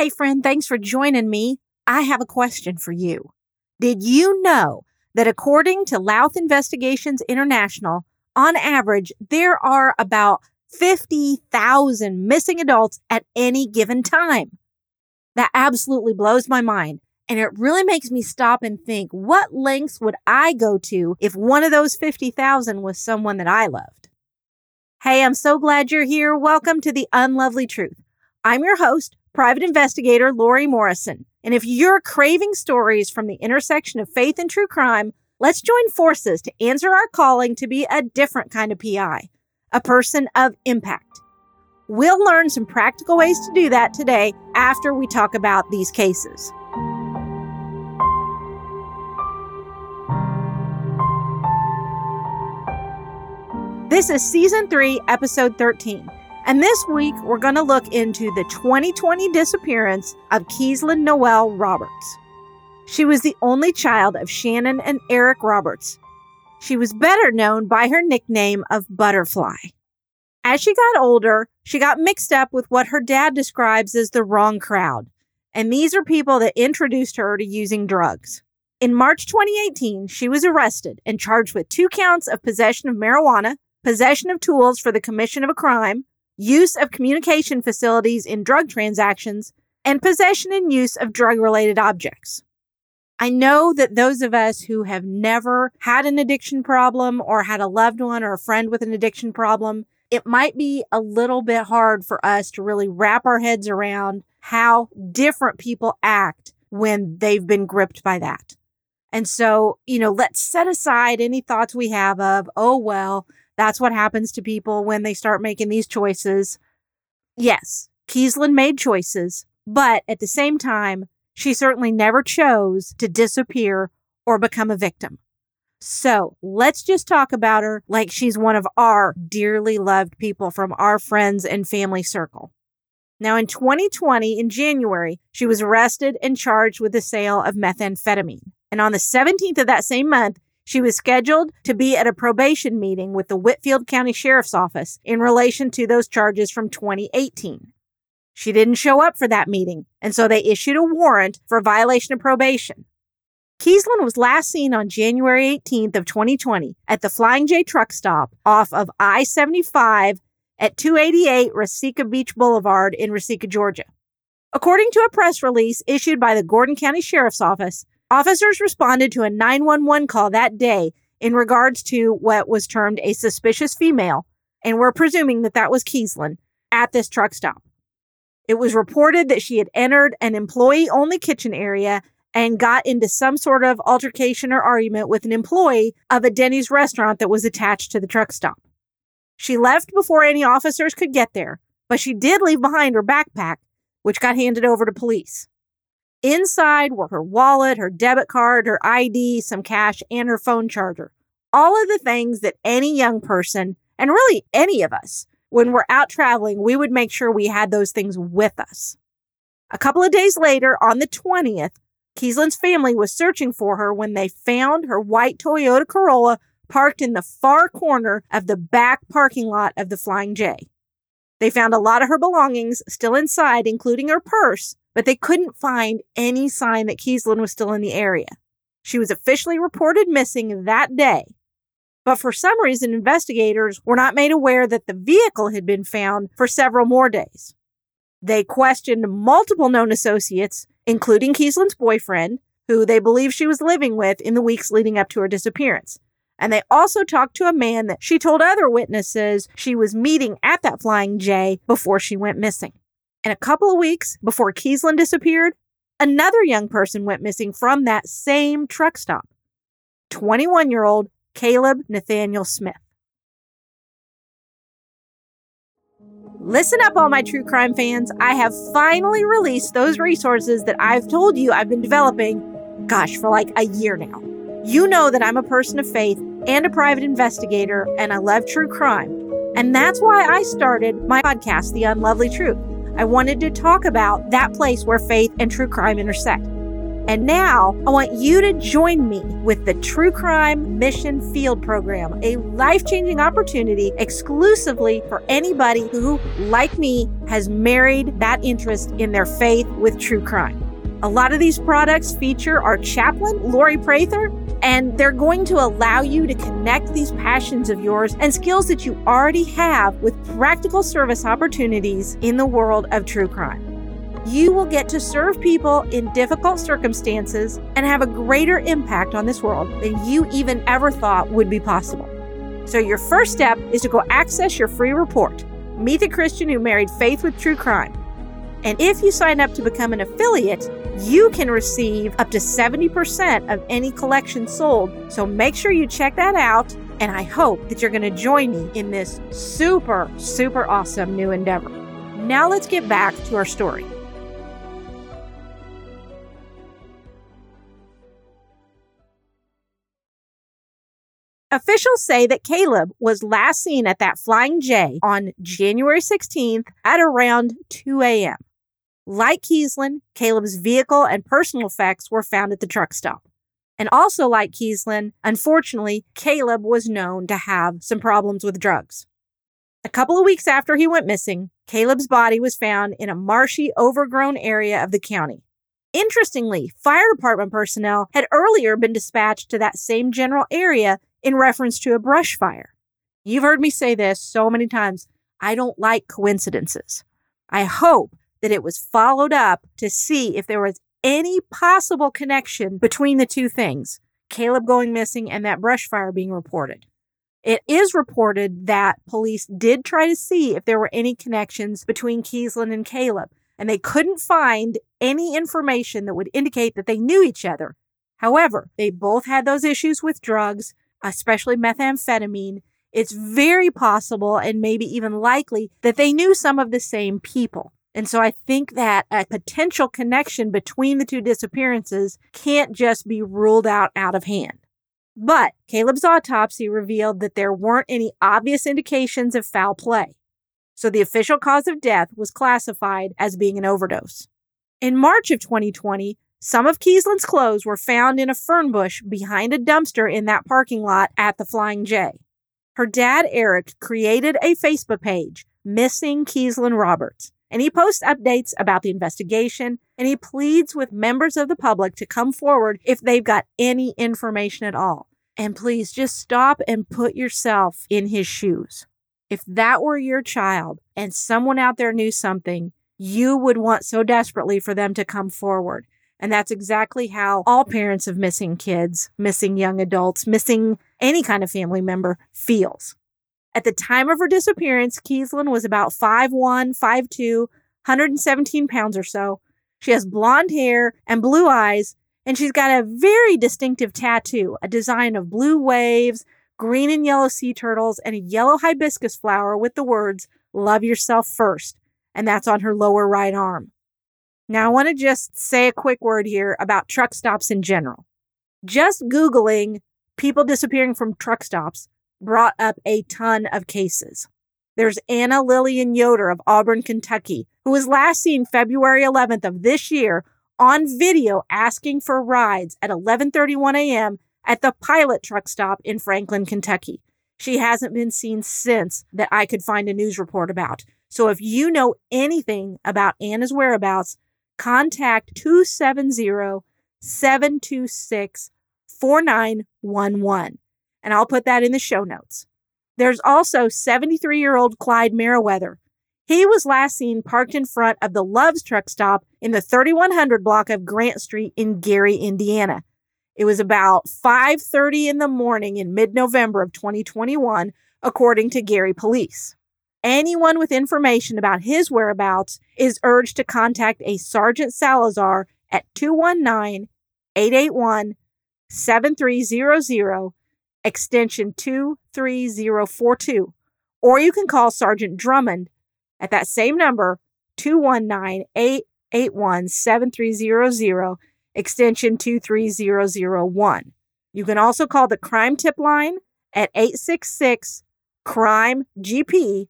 Hey, friend, thanks for joining me. I have a question for you. Did you know that according to Lauth Investigations International, on average, there are about 50,000 missing adults at any given time? That absolutely blows my mind. And it really makes me stop and think what lengths would I go to if one of those 50,000 was someone that I loved? Hey, I'm so glad you're here. Welcome to the Unlovely Truth. I'm your host, private investigator Lori Morrison. And if you're craving stories from the intersection of faith and true crime, let's join forces to answer our calling to be a different kind of PI, a person of impact. We'll learn some practical ways to do that today after we talk about these cases. This is season 3, episode 13. And this week, we're going to look into the 2020 disappearance of Keeslyn Noell Roberts. She was the only child of Shannon and Eric Roberts. She was better known by her nickname of Butterfly. As she got older, she got mixed up with what her dad describes as the wrong crowd. And these are people that introduced her to using drugs. In March 2018, she was arrested and charged with two counts of possession of marijuana, possession of tools for the commission of a crime, use of communication facilities in drug transactions, and possession and use of drug related objects. I know that those of us who have never had an addiction problem or had a loved one or a friend with an addiction problem, it might be a little bit hard for us to really wrap our heads around how different people act when they've been gripped by that. And so, you know, let's set aside any thoughts we have of, oh, well, that's what happens to people when they start making these choices. Yes, Keeslyn made choices, but at the same time, she certainly never chose to disappear or become a victim. So let's just talk about her like she's one of our dearly loved people from our friends and family circle. Now, in 2020, in January, she was arrested and charged with the sale of methamphetamine. And on the 17th of that same month, she was scheduled to be at a probation meeting with the Whitfield County Sheriff's Office in relation to those charges from 2018. She didn't show up for that meeting, and so they issued a warrant for violation of probation. Keeslyn was last seen on January 18th of 2020 at the Flying J truck stop off of I-75 at 288 Resaca Beach Boulevard in Resaca, Georgia. According to a press release issued by the Gordon County Sheriff's Office, Officers responded to a 911 call that day in regards to what was termed a suspicious female, and we're presuming that that was Keeslyn at this truck stop. It was reported that she had entered an employee only kitchen area and got into some sort of altercation or argument with an employee of a Denny's restaurant that was attached to the truck stop. She left before any officers could get there, but she did leave behind her backpack, which got handed over to police. Inside were her wallet, her debit card, her ID, some cash, and her phone charger. All of the things that any young person, and really any of us, when we're out traveling, we would make sure we had those things with us. A couple of days later, on the 20th, Keeslyn's family was searching for her when they found her white Toyota Corolla parked in the far corner of the back parking lot of the Flying J. They found a lot of her belongings still inside, including her purse, but they couldn't find any sign that Keeslyn was still in the area. She was officially reported missing that day. But for some reason, investigators were not made aware that the vehicle had been found for several more days. They questioned multiple known associates, including Keeslyn's boyfriend, who they believe she was living with in the weeks leading up to her disappearance. And they also talked to a man that she told other witnesses she was meeting at that Flying J before she went missing. And a couple of weeks before Keeslyn disappeared, another young person went missing from that same truck stop 21 year old Caleb Nathaniel Smith. Listen up, all my true crime fans. I have finally released those resources that I've told you I've been developing, gosh, for like a year now. You know that I'm a person of faith and a private investigator, and I love true crime. And that's why I started my podcast, The Unlovely Truth. I wanted to talk about that place where faith and true crime intersect. And now I want you to join me with the True Crime Mission Field Program, a life changing opportunity exclusively for anybody who, like me, has married that interest in their faith with true crime. A lot of these products feature our chaplain, Lori Prather, and they're going to allow you to connect these passions of yours and skills that you already have with practical service opportunities in the world of true crime you will get to serve people in difficult circumstances and have a greater impact on this world than you even ever thought would be possible. So, your first step is to go access your free report Meet the Christian Who Married Faith with True Crime. And if you sign up to become an affiliate, you can receive up to 70% of any collection sold. So make sure you check that out. And I hope that you're going to join me in this super, super awesome new endeavor. Now let's get back to our story. Officials say that Caleb was last seen at that Flying J on January 16th at around 2 a.m. Like Keeslyn, Caleb's vehicle and personal effects were found at the truck stop. And also like Keeslyn, unfortunately, Caleb was known to have some problems with drugs. A couple of weeks after he went missing, Caleb's body was found in a marshy, overgrown area of the county. Interestingly, fire department personnel had earlier been dispatched to that same general area in reference to a brush fire. You've heard me say this so many times. I don't like coincidences. I hope that it was followed up to see if there was any possible connection between the two things Caleb going missing and that brush fire being reported. It is reported that police did try to see if there were any connections between Keeslyn and Caleb, and they couldn't find any information that would indicate that they knew each other. However, they both had those issues with drugs especially methamphetamine, it's very possible and maybe even likely that they knew some of the same people. And so I think that a potential connection between the two disappearances can't just be ruled out out of hand. But Caleb's autopsy revealed that there weren't any obvious indications of foul play. So the official cause of death was classified as being an overdose. In March of 2020, some of Keeslyn's clothes were found in a fern bush behind a dumpster in that parking lot at the Flying J. Her dad, Eric, created a Facebook page, Missing Keeslyn Roberts, and he posts updates about the investigation and he pleads with members of the public to come forward if they've got any information at all. And please just stop and put yourself in his shoes. If that were your child and someone out there knew something, you would want so desperately for them to come forward. And that's exactly how all parents of missing kids, missing young adults, missing any kind of family member feels. At the time of her disappearance, Keeslyn was about 5'1, 5'2, 117 pounds or so. She has blonde hair and blue eyes, and she's got a very distinctive tattoo, a design of blue waves, green and yellow sea turtles, and a yellow hibiscus flower with the words, Love Yourself First. And that's on her lower right arm. Now, I want to just say a quick word here about truck stops in general. Just Googling people disappearing from truck stops brought up a ton of cases. There's Anna Lillian Yoder of Auburn, Kentucky, who was last seen February 11th of this year on video asking for rides at 11:31 a.m. at the Pilot truck stop in Franklin, Kentucky. She hasn't been seen since that I could find a news report about. So if you know anything about Anna's whereabouts, contact 270 726 4911. And I'll put that in the show notes. There's also 73 year old Clyde Merriweather. He was last seen parked in front of the Love's truck stop in the 3100 block of Grant Street in Gary, Indiana. It was about 5:30 in the morning in mid-November of 2021, according to Gary police. Anyone with information about his whereabouts is urged to contact a Sergeant Salazar at 219 881 7300, extension 23042. Or you can call Sergeant Drummond at that same number, 219 881 7300, extension 23001. You can also call the crime tip line at 866 crime GP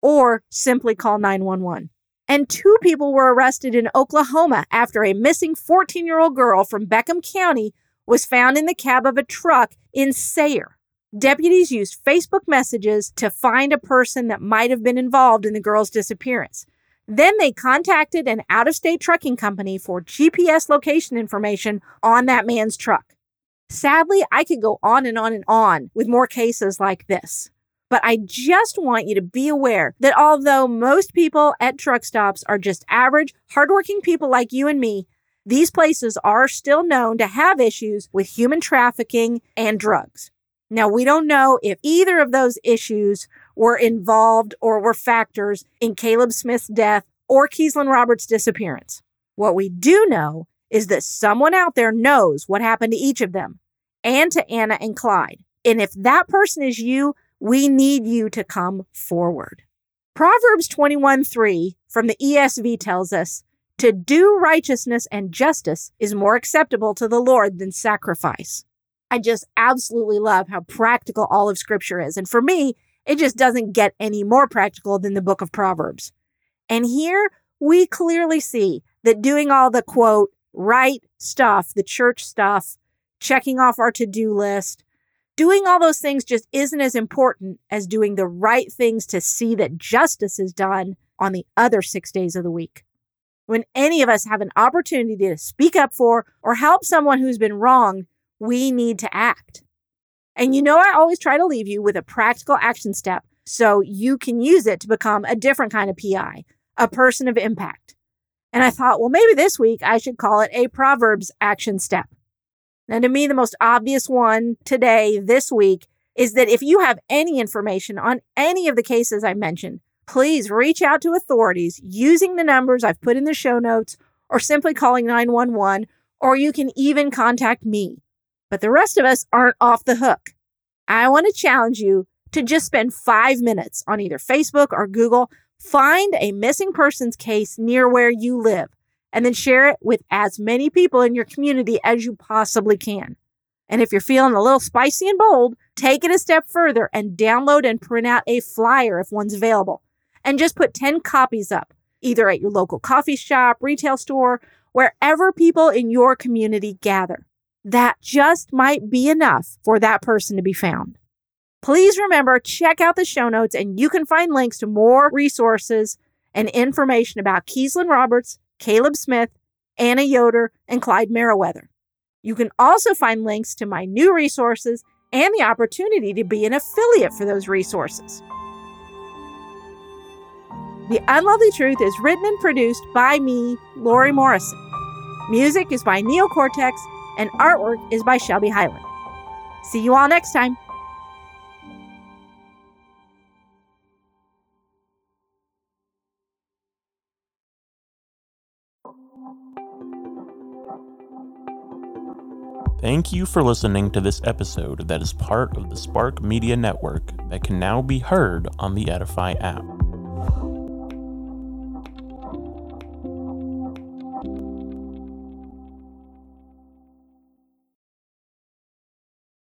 or simply call 911. And two people were arrested in Oklahoma after a missing 14 year old girl from Beckham County was found in the cab of a truck in Sayre. Deputies used Facebook messages to find a person that might have been involved in the girl's disappearance. Then they contacted an out of state trucking company for GPS location information on that man's truck. Sadly, I could go on and on and on with more cases like this. But I just want you to be aware that although most people at truck stops are just average, hardworking people like you and me, these places are still known to have issues with human trafficking and drugs. Now, we don't know if either of those issues were involved or were factors in Caleb Smith's death or Keeslyn Roberts' disappearance. What we do know is that someone out there knows what happened to each of them and to Anna and Clyde. And if that person is you, we need you to come forward. Proverbs 21 3 from the ESV tells us, To do righteousness and justice is more acceptable to the Lord than sacrifice. I just absolutely love how practical all of Scripture is. And for me, it just doesn't get any more practical than the book of Proverbs. And here we clearly see that doing all the quote, right stuff, the church stuff, checking off our to do list, Doing all those things just isn't as important as doing the right things to see that justice is done on the other six days of the week. When any of us have an opportunity to speak up for or help someone who's been wronged, we need to act. And you know, I always try to leave you with a practical action step so you can use it to become a different kind of PI, a person of impact. And I thought, well, maybe this week I should call it a Proverbs action step. Now, to me, the most obvious one today, this week, is that if you have any information on any of the cases I mentioned, please reach out to authorities using the numbers I've put in the show notes or simply calling 911, or you can even contact me. But the rest of us aren't off the hook. I want to challenge you to just spend five minutes on either Facebook or Google. Find a missing persons case near where you live and then share it with as many people in your community as you possibly can. And if you're feeling a little spicy and bold, take it a step further and download and print out a flyer if one's available. And just put 10 copies up, either at your local coffee shop, retail store, wherever people in your community gather. That just might be enough for that person to be found. Please remember, check out the show notes and you can find links to more resources and information about Keeslyn Roberts Caleb Smith, Anna Yoder, and Clyde Merriweather. You can also find links to my new resources and the opportunity to be an affiliate for those resources. The Unlovely Truth is written and produced by me, Lori Morrison. Music is by Neocortex, and artwork is by Shelby Highland. See you all next time. Thank you for listening to this episode that is part of the Spark Media Network that can now be heard on the Edify app.